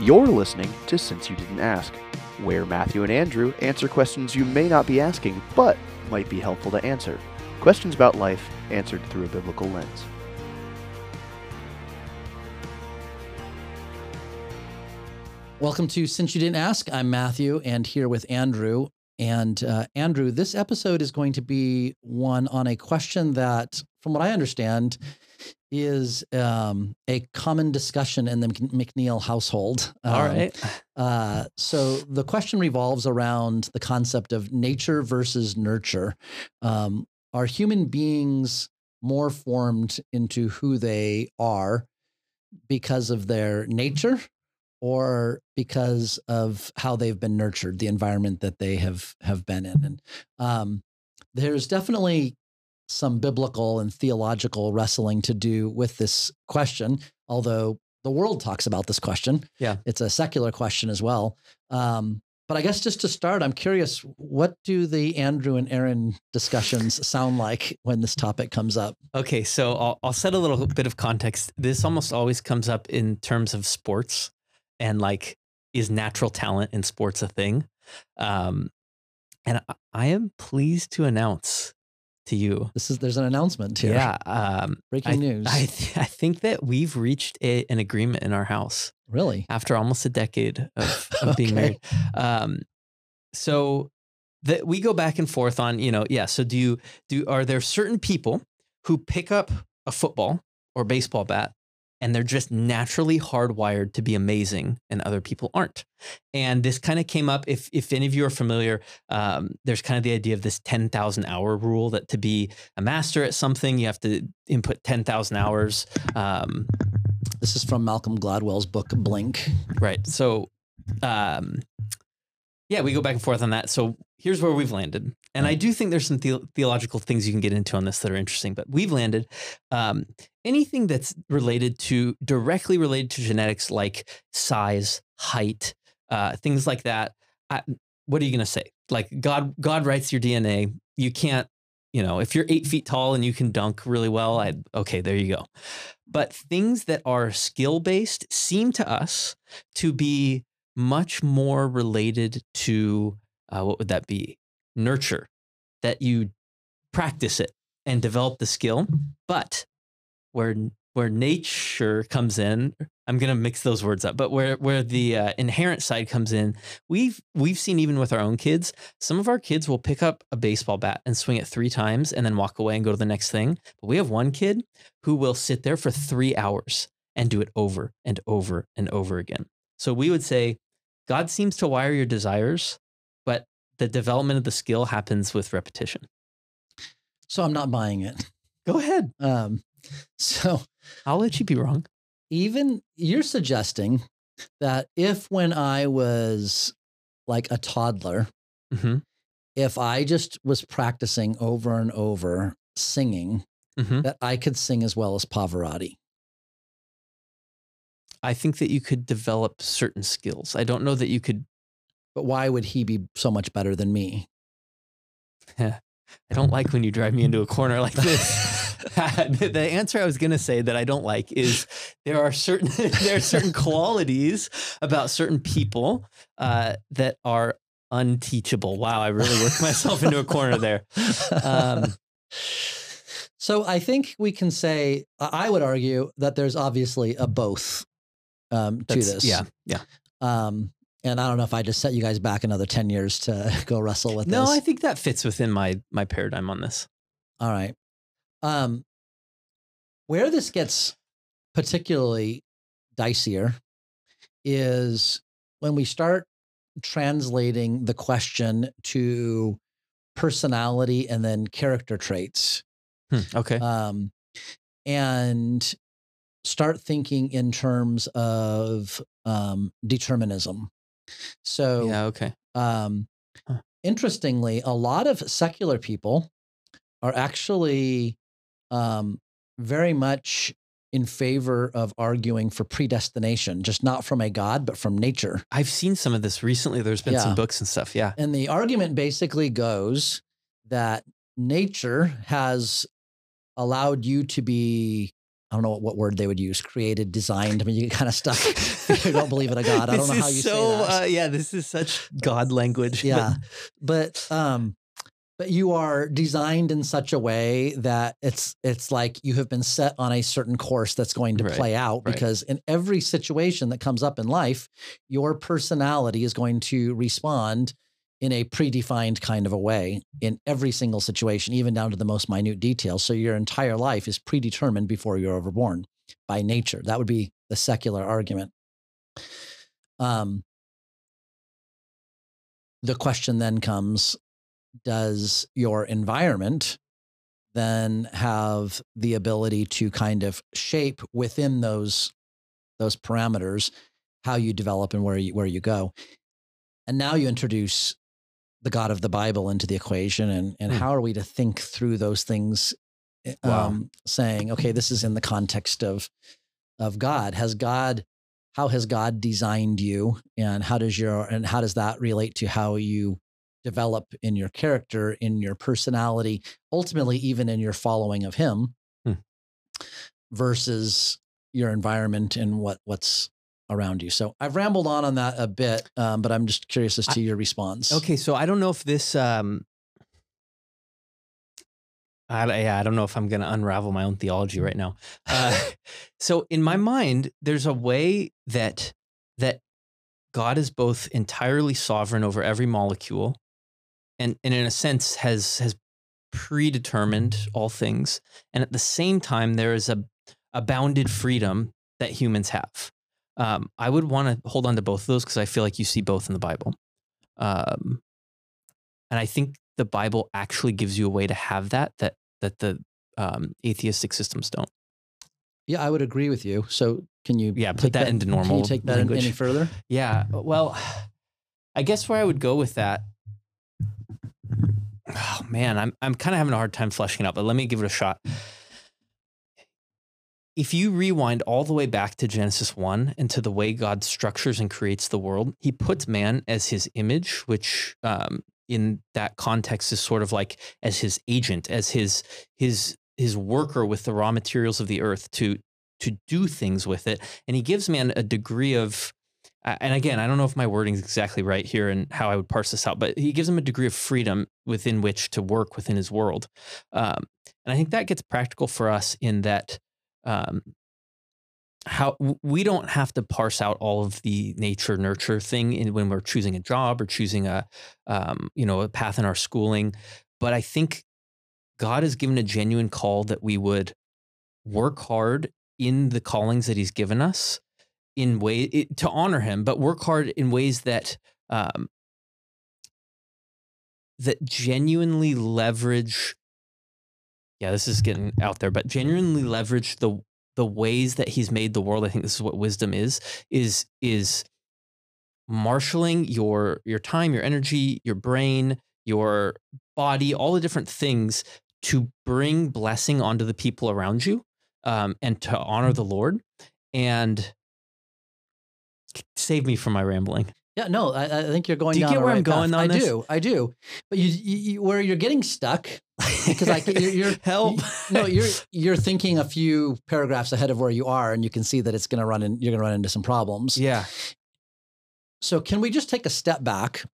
You're listening to Since You Didn't Ask, where Matthew and Andrew answer questions you may not be asking, but might be helpful to answer. Questions about life answered through a biblical lens. Welcome to Since You Didn't Ask. I'm Matthew and here with Andrew. And uh, Andrew, this episode is going to be one on a question that, from what I understand, is um, a common discussion in the McNeil household. Um, All right. Uh, so the question revolves around the concept of nature versus nurture. Um, are human beings more formed into who they are because of their nature or because of how they've been nurtured, the environment that they have have been in. And um, there's definitely some biblical and theological wrestling to do with this question, although the world talks about this question. Yeah. It's a secular question as well. Um, but I guess just to start, I'm curious, what do the Andrew and Aaron discussions sound like when this topic comes up? Okay, so I'll, I'll set a little bit of context. This almost always comes up in terms of sports and like, is natural talent in sports a thing? Um, and I, I am pleased to announce to you. This is there's an announcement here. Yeah. Um, Breaking I, news. I, th- I think that we've reached a, an agreement in our house really? after almost a decade of, of being Okay. married. Um, so that we go back and forth on, you know, yeah. So do you do are there certain people who pick up a football or baseball bat and they're just naturally hardwired to be amazing and other people aren't and this kind of came up if if any of you are familiar um, there's kind of the idea of this 10000 hour rule that to be a master at something you have to input 10000 hours um, This is from Malcolm Gladwell's book Blink. Right. So, um, yeah, we go back and forth on that. So here's where we've landed, and I do think there's some the- theological things you can get into on this that are interesting. But we've landed um, anything that's related to directly related to genetics, like size, height, uh, things like that. I, what are you going to say? Like God, God writes your DNA. You can't. You know, if you're eight feet tall and you can dunk really well, I okay, there you go. But things that are skill based seem to us to be much more related to uh, what would that be? Nurture, that you practice it and develop the skill. But where where nature comes in, I'm gonna mix those words up. But where where the uh, inherent side comes in, we've we've seen even with our own kids, some of our kids will pick up a baseball bat and swing it three times and then walk away and go to the next thing. But we have one kid who will sit there for three hours and do it over and over and over again. So we would say God seems to wire your desires, but the development of the skill happens with repetition. So I'm not buying it. Go ahead. Um, so I'll let you be wrong. even you're suggesting that if when I was like a toddler, hmm if I just was practicing over and over singing, hmm that I could sing as well as Pavarotti. I think that you could develop certain skills. I don't know that you could. But why would he be so much better than me? I don't like when you drive me into a corner like this. the answer I was going to say that I don't like is there are certain there are certain qualities about certain people uh, that are unteachable. Wow, I really worked myself into a corner there. Um, so I think we can say I would argue that there's obviously a both um, to this. yeah, yeah. Um, and I don't know if I just set you guys back another ten years to go wrestle with No, this. I think that fits within my my paradigm on this. All right. Um, where this gets particularly dicier is when we start translating the question to personality and then character traits. Hmm, okay. Um, and start thinking in terms of um, determinism. So, yeah. Okay. um, Huh. interestingly, a lot of secular people are actually um, very much in favor of arguing for predestination, just not from a God, but from nature. I've seen some of this recently. There's been Yeah. some books and stuff. Yeah. And the argument basically goes that nature has allowed you to be I don't know what, what word they would use. Created, designed. I mean, you get kind of stuck. you don't believe in a God. I don't know how you so, say that. Uh, yeah, this is such God language. yeah, but um, but you are designed in such a way that it's it's like you have been set on a certain course that's going to Right, play out right. because in every situation that comes up in life your personality is going to respond in a predefined kind of a way in every single situation even down to the most minute details. So your entire life is predetermined before you're overborn by nature. That would be the secular argument. Um the question then comes does your environment then have the ability to kind of shape within those those parameters how you develop and where you where you go? And now you introduce the god of the bible into the equation and and Hmm. how are we to think through those things eh, Wow. um saying okay this is in the context of of god has god how has god designed you and how does your and how does that relate to how you develop in your character in your personality ultimately even in your following of him Hmm. versus your environment and what what's around you so i've rambled on on that a bit um, but i'm just curious as to your response Okay, so I don't know if this. Um, I, yeah, I don't know if I'm going to unravel my own theology right now. Uh, so in my mind, there's a way that that God is both entirely sovereign over every molecule, and and in a sense has has predetermined all things, and at the same time there is a a bounded freedom that humans have. Um, I would want to hold on to both of those because I feel like you see both in the Bible. Um, and I think the Bible actually gives you a way to have that that that the um, atheistic systems don't. yeah i would agree with you so can you Yeah, put take that into normal? can you take that any further Yeah. Well, I guess where I would go with that. Oh man, I'm I'm kind of having a hard time fleshing it out, but let me give it a shot. If you rewind all the way back to Genesis 1 and to the way God structures and creates the world, he puts man as his image, which um, in that context is sort of like as his agent, as his his his worker with the raw materials of the earth to to do things with it. And he gives man a degree of and again, I don't know if my wording is exactly right here and how I would parse this out, but he gives him a degree of freedom within which to work within his world. Um, and I think that gets practical for us in that um, how we don't have to parse out all of the nature nurture thing in, when we're choosing a job or choosing a um, you know a path in our schooling. But I think God has given a genuine call that we would work hard in the callings that He's given us in way it, to honor him, but work hard in ways that um, that genuinely leverage. Yeah, this is getting out there, but genuinely leverage the the ways that he's made the world. I think this is what wisdom is is is marshaling your your time, your energy, your brain, your body, all the different things to bring blessing onto the people around you um, and to honor the Lord. And save me from my rambling. Yeah, no, I, I think you're going. Do you get where I'm right path. going on I this? do, I do. But you, you, you where you're getting stuck because I you're, you're help. you- no, you're you're thinking a few paragraphs ahead of where you are, and you can see that it's going to run in. You're going to run into some problems. yeah. So can we just take a step back?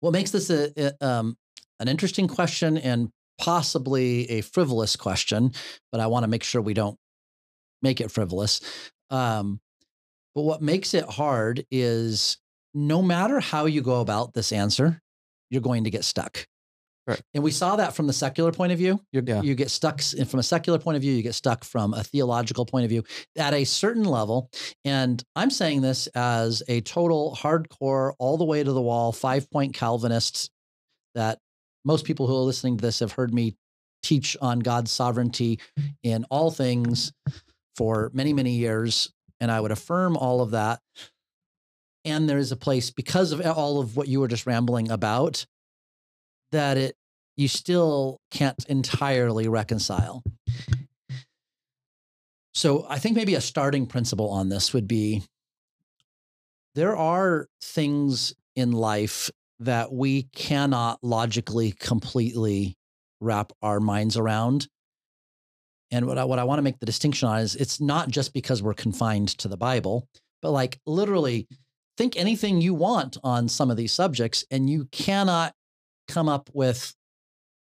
What makes this a, a- um, an interesting question and possibly a frivolous question, but I want to make sure we don't make it frivolous. Um, but what makes it hard is no matter how you go about this answer, you're going to get stuck. Right. And we saw that from the secular point of view. Yeah. You get stuck from a secular point of view, you get stuck from a theological point of view at a certain level. And I'm saying this as a total hardcore, all the way to the wall, five point Calvinist that most people who are listening to this have heard me teach on God's sovereignty in all things for many, many years. And I would affirm all of that. And there is a place because of all of what you were just rambling about that it you still can't entirely reconcile. So I think maybe a starting principle on this would be there are things in life that we cannot logically completely wrap our minds around. And what I, what I want to make the distinction on is it's not just because we're confined to the Bible, but like literally think anything you want on some of these subjects, and you cannot come up with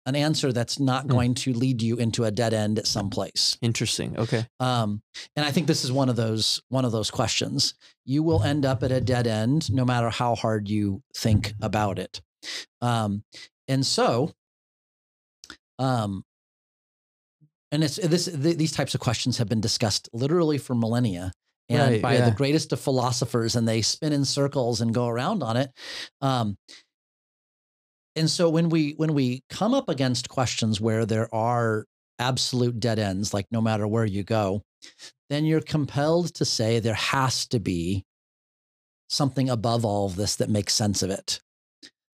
an answer that's not Hmm. going to lead you into a dead end at some place. Interesting. Okay. Um, and I think this is one of those one of those questions. You will end up at a dead end no matter how hard you think about it. Um, and so, um, and it's this th- these types of questions have been discussed literally for millennia. And Right, by yeah. the greatest of philosophers, and they spin in circles and go around on it. Um, and so when we when we come up against questions where there are absolute dead ends, like no matter where you go, then you're compelled to say there has to be something above all of this that makes sense of it.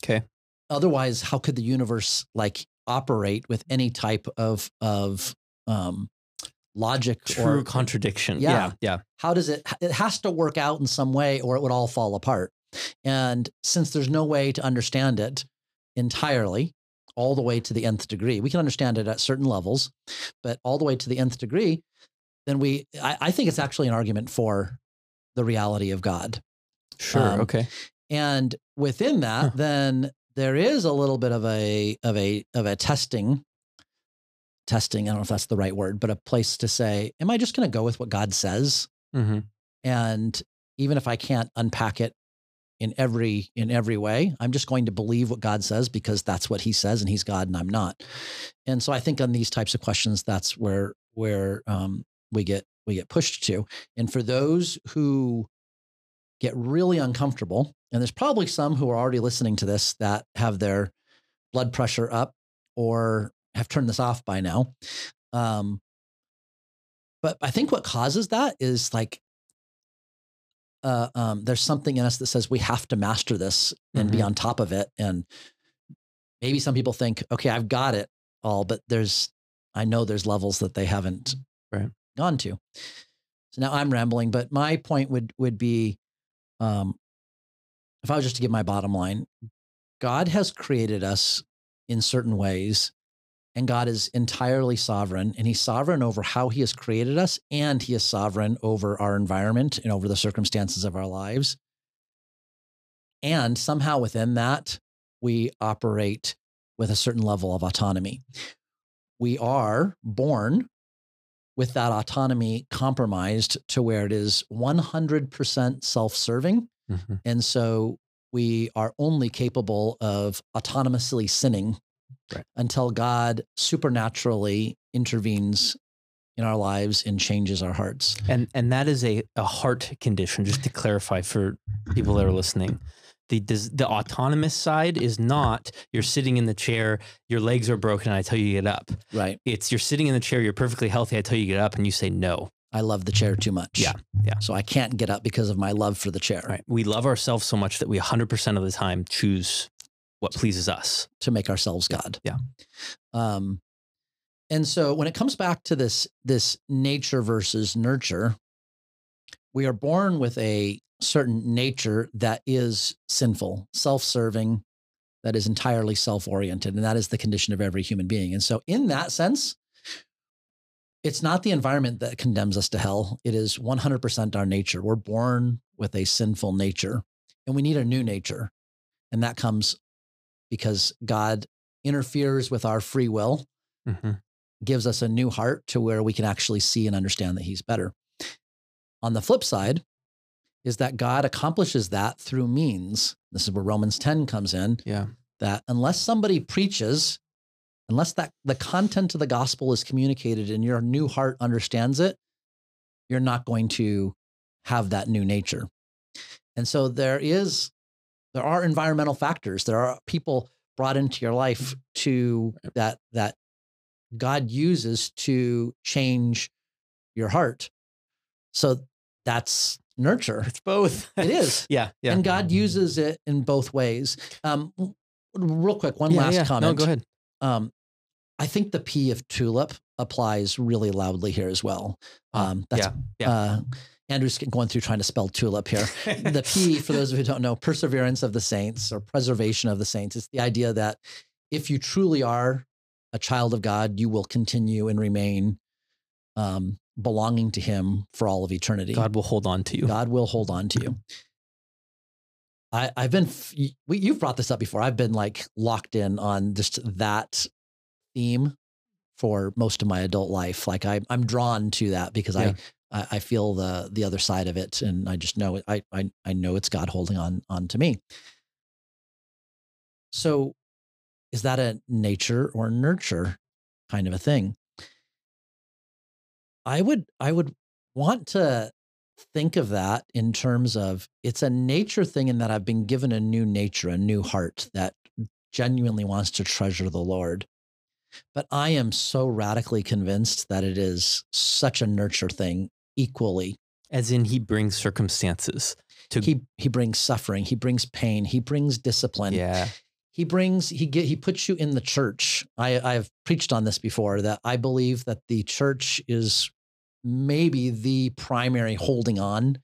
Okay. Otherwise, how could the universe like operate with any type of of um, logic True or contradiction. Yeah. Yeah. Yeah. how does it it has to work out in some way or it would all fall apart and since there's no way to understand it entirely all the way to the nth degree we can understand it at certain levels but all the way to the nth degree then we i, I think it's actually an argument for the reality of god Sure. Um, okay. and within that Huh. then there is a little bit of a of a of a testing testing i don't know if that's the right word but a place to say am i just going to go with what god says? Mm-hmm. and even if i can't unpack it in every in every way i'm just going to believe what god says because that's what he says and he's god and i'm not. And so i think on these types of questions that's where where um, we get we get pushed to. And for those who get really uncomfortable and there's probably some who are already listening to this that have their blood pressure up or have turned this off by now um, but i think what causes that is like uh, um, there's something in us that says we have to master this and be Mhm. on top of it. And maybe some people think, okay, I've got it all, but there's, I know there's levels that they haven't Right. gone to. So now I'm rambling, but my point would would be, um, if I was just to give my bottom line, God has created us in certain ways and God is entirely sovereign and he's sovereign over how he has created us and he is sovereign over our environment and over the circumstances of our lives. And somehow within that, we operate with a certain level of autonomy. We are born with that autonomy compromised to where it is 100% self serving. Mm-hmm. And so we are only capable of autonomously sinning Right. until God supernaturally intervenes in our lives and changes our hearts. And and that is a, a heart condition, just to clarify for people that are listening. The does, the autonomous side is not you're sitting in the chair, your legs are broken, and I tell you to get up. Right. It's you're sitting in the chair, you're perfectly healthy, I tell you to get up, and you say no. I love the chair too much. Yeah, yeah. So I can't get up because of my love for the chair Right. We love ourselves so much that we 100% of the time choose what pleases us. to make ourselves God. yeah. Um, and so when it comes back to this this nature versus nurture, we are born with a certain nature that is sinful, self-serving, that is entirely self-oriented, and that is the condition of every human being. And so in that sense, it's not the environment that condemns us to hell. It is 100% our nature. We're born with a sinful nature, and we need a new nature. And that comes because God interferes with our free will Mm-hmm. gives us a new heart to where we can actually see and understand that he's better. On the flip side, is that God accomplishes that through means. This is where Romans 10 comes in Yeah. that unless somebody preaches, unless that the content of the gospel is communicated and your new heart understands it, you're not going to have that new nature. And so there is there are environmental factors. There are people brought into your life to that that God uses to change your heart. So that's nurture. It's both. It is. yeah. Yeah. And God uses it in both ways. Um, real quick, one yeah, last yeah. comment. No, go ahead. Um, I think the P of tulip applies really loudly here as well. Ah, Um, that's, yeah, yeah. Uh, Andrew's going through trying to spell tulip here. the P, for those of you who don't know, perseverance of the saints or preservation of the saints. It's the idea that if you truly are a child of God, you will continue and remain um, belonging to Him for all of eternity. God will hold on to you. God will hold on to you. I, I've been, we, you've brought this up before. I've been like locked in on just that theme for most of my adult life. Like I, I'm drawn to that because Yeah. I, I, I feel the the other side of it, and I just know it. I, I, I know it's God holding on on to me. So, is that a nature or nurture kind of a thing? I would, I would want to think of that in terms of it's a nature thing in that I've been given a new nature, a new heart that genuinely wants to treasure the Lord. But I am so radically convinced that it is such a nurture thing equally. As in, he brings circumstances to. He he brings suffering, he brings pain, he brings discipline. yeah. He brings he get he puts you in the church. I I've preached on this before that I believe that the church is maybe the primary holding on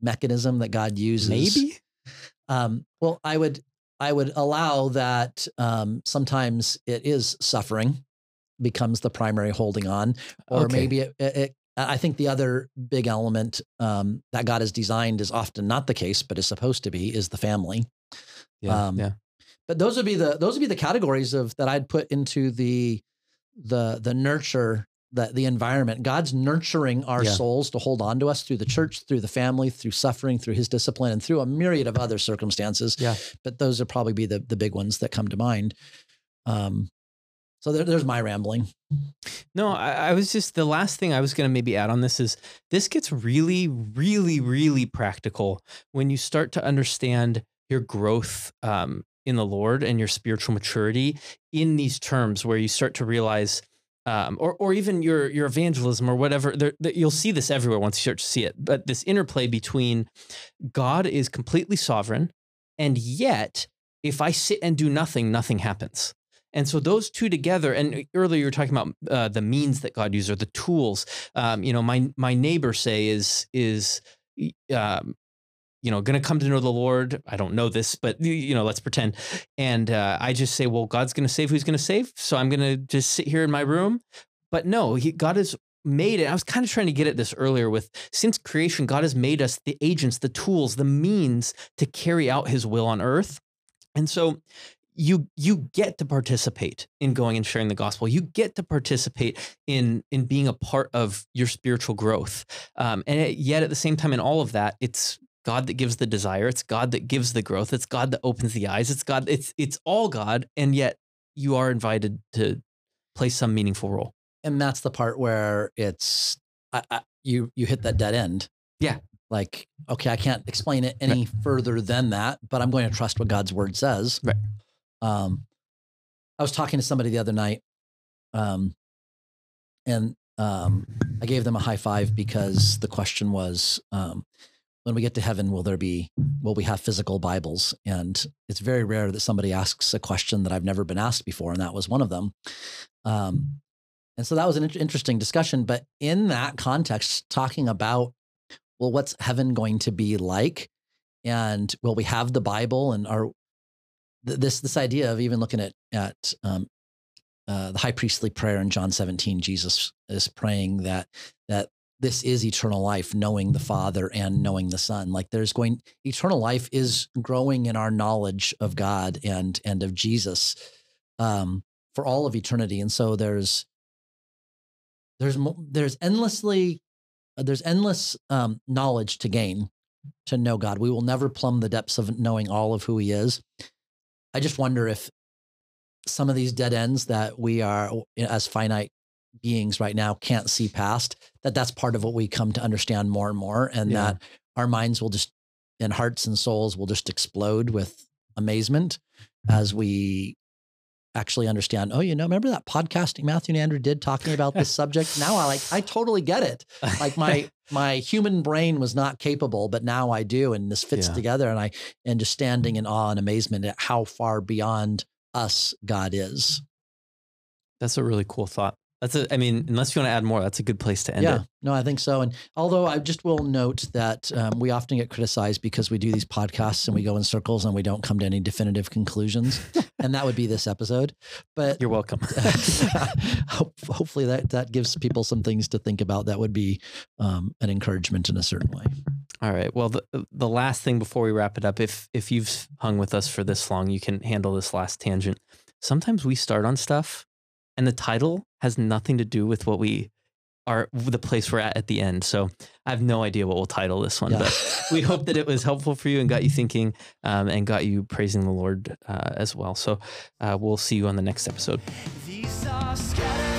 mechanism that God uses. Maybe. Um, well, I would I would allow that um, sometimes it is suffering becomes the primary holding on, or Okay. maybe it, it, it- I think the other big element um, that God has designed is often not the case, but is supposed to be is the family. Yeah. um, yeah. But those would be the those would be the categories of that I'd put into the the the nurture the the environment. God's nurturing our Yeah. souls to hold on to us through the church, through the family, through suffering, through His discipline, and through a myriad of other circumstances. Yeah. But those would probably be the the big ones that come to mind. Um, so there, there's my rambling. No, I, I was just the last thing I was going to maybe add on this is this gets really, really, really practical when you start to understand your growth um, in the Lord and your spiritual maturity in these terms, where you start to realize, um, or or even your your evangelism or whatever. There- you'll see this everywhere once you start to see it. But this interplay between God is completely sovereign, and yet if I sit and do nothing, nothing happens. And so those two together, and earlier you were talking about uh, the means that God uses or the tools. Um, you know, my my neighbor say is is um, you know going to come to know the Lord. I don't know this, but you- know, let's pretend. And uh, I just say, well, God's going to save who's going to save. So I'm going to just sit here in my room. But no, he, God has made it. I was kind of trying to get at this earlier with since creation, God has made us the agents, the tools, the means to carry out His will on earth. And so you you get to participate in going and sharing the gospel. You get to participate in in being a part of your spiritual growth. Um, and yet at the same time, in all of that, it's God that gives the desire. It's God that gives the growth. It's God that opens the eyes. It's God. It's it's all God. And yet you are invited to play some meaningful role. and that's the part where it's I, I, you you hit that dead end. Yeah. Like okay, I can't explain it any further than that, but I'm going to trust what God's word says. Right. Um, I was talking to somebody the other night, um, and um, I gave them a high five because the question was, um, when we get to heaven, will there be will we have physical Bibles? And it's very rare that somebody asks a question that I've never been asked before, and that was one of them. Um, and so that was an int- interesting discussion. But in that context, talking about, well, what's heaven going to be like? And will we have the Bible? And are th- this this idea of even looking at at um, uh, the high priestly prayer in John 17, Jesus is praying that that this is eternal life, knowing the Father and knowing the Son. Like there's going eternal life is growing in our knowledge of God and and of Jesus um, for all of eternity. And so there's there's there's endlessly uh, there's endless um, knowledge to gain to know God. We will never plumb the depths of knowing all of who He is. I just wonder if some of these dead ends that we are as finite beings right now can't see past that that's part of what we come to understand more and more and Yeah. that our minds will just and hearts and souls will just explode with amazement as mm-hmm. we actually understand oh you know remember that podcasting matthew and andrew did talking about this subject now i like i totally get it like my my human brain was not capable but now i do and this fits Yeah. together and i and just standing in awe and amazement at how far beyond us god is That's a really cool thought. That's a. I mean, unless you want to add more, that's a good place to end yeah, it. no, I think so. And although I just will note that um, we often get criticized because we do these podcasts and we go in circles and we don't come to any definitive conclusions, and that would be this episode. But You're welcome. hopefully that that gives people some things to think about. That would be um, an encouragement in a certain way. All right. Well, the the last thing before we wrap it up, if if you've hung with us for this long, you can handle this last tangent. Sometimes we start on stuff, and the title has nothing to do with what we are, the place we're at at the end. So I have no idea what we'll title this one, Yeah. but we hope that it was helpful for you and got you thinking, um, and got you praising the Lord uh, as well. So uh, we'll see you on the next episode. These are scattered